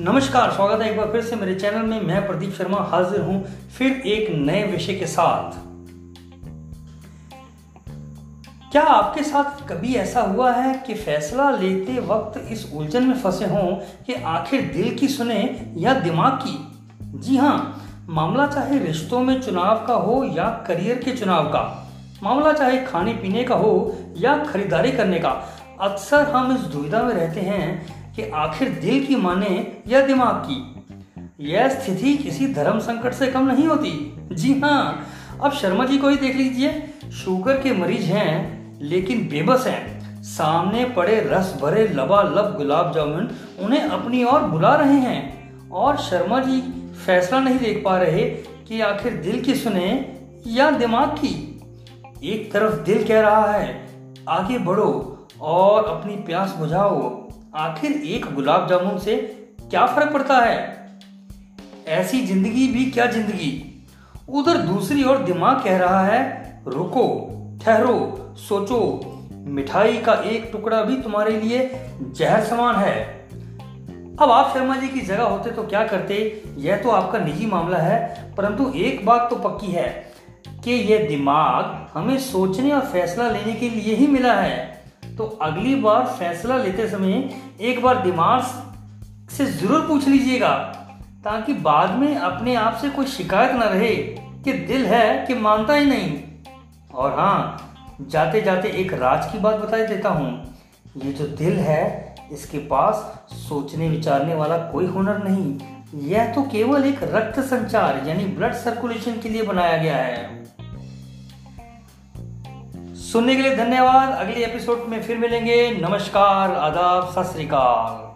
नमस्कार, स्वागत है एक बार फिर से मेरे चैनल में। मैं प्रदीप शर्मा हाजिर हूँ फिर एक नए विषय के साथ। क्या आपके साथ कभी ऐसा हुआ है कि फैसला लेते वक्त इस उलझन में फंसे हों कि आखिर दिल की सुने या दिमाग की? जी हाँ मामला चाहे रिश्तों में चुनाव का हो या करियर के चुनाव का, मामला चाहे खाने पीने का हो या खरीदारी करने का अक्सर हम इस दुविधा में रहते हैं कि आखिर दिल की माने या दिमाग की? यह स्थिति किसी धर्म संकट से कम नहीं होती। जी हाँ अब शर्मा जी को ही देख लीजिए। शुगर के मरीज़ हैं, लेकिन बेबस हैं। सामने पड़े रस भरे लबालब गुलाब जामुन उन्हें अपनी ओर बुला रहे हैं। और शर्मा जी फैसला नहीं देख पा रहे कि आखिर दिल की सुने या दिमाग की? एक तरफ़ दिल कह रहा है, आगे बढ़ो। और अपनी प्यास बुझाओ। आखिर एक गुलाब जामुन से क्या फ़र्क पड़ता है? ऐसी ज़िंदगी भी क्या ज़िंदगी? उधर दूसरी ओर दिमाग कह रहा है, रुको, ठहरो, सोचो। मिठाई का एक टुकड़ा भी तुम्हारे लिए जहर समान है। अब आप शर्मा जी की जगह होते तो क्या करते? यह तो आपका निजी मामला है, परंतु एक बात तो पक्की है कि यह दिमाग हमें सोचने और फैसला लेने के लिए ही मिला है। तो अगली बार फैसला लेते समय एक बार दिमाग से ज़रूर पूछ लीजिएगा, ताकि बाद में अपने आप से कोई शिकायत ना रहे कि दिल है कि मानता ही नहीं। और हाँ जाते जाते एक राज की बात बता देता हूँ। ये जो दिल है, इसके पास सोचने विचारने वाला कोई हुनर नहीं। यह तो केवल एक रक्त संचार, यानी ब्लड सर्कुलेशन के लिए बनाया गया है। सुनने के लिए धन्यवाद। अगले एपिसोड में फिर मिलेंगे। नमस्कार आदाब सत श्रीकाल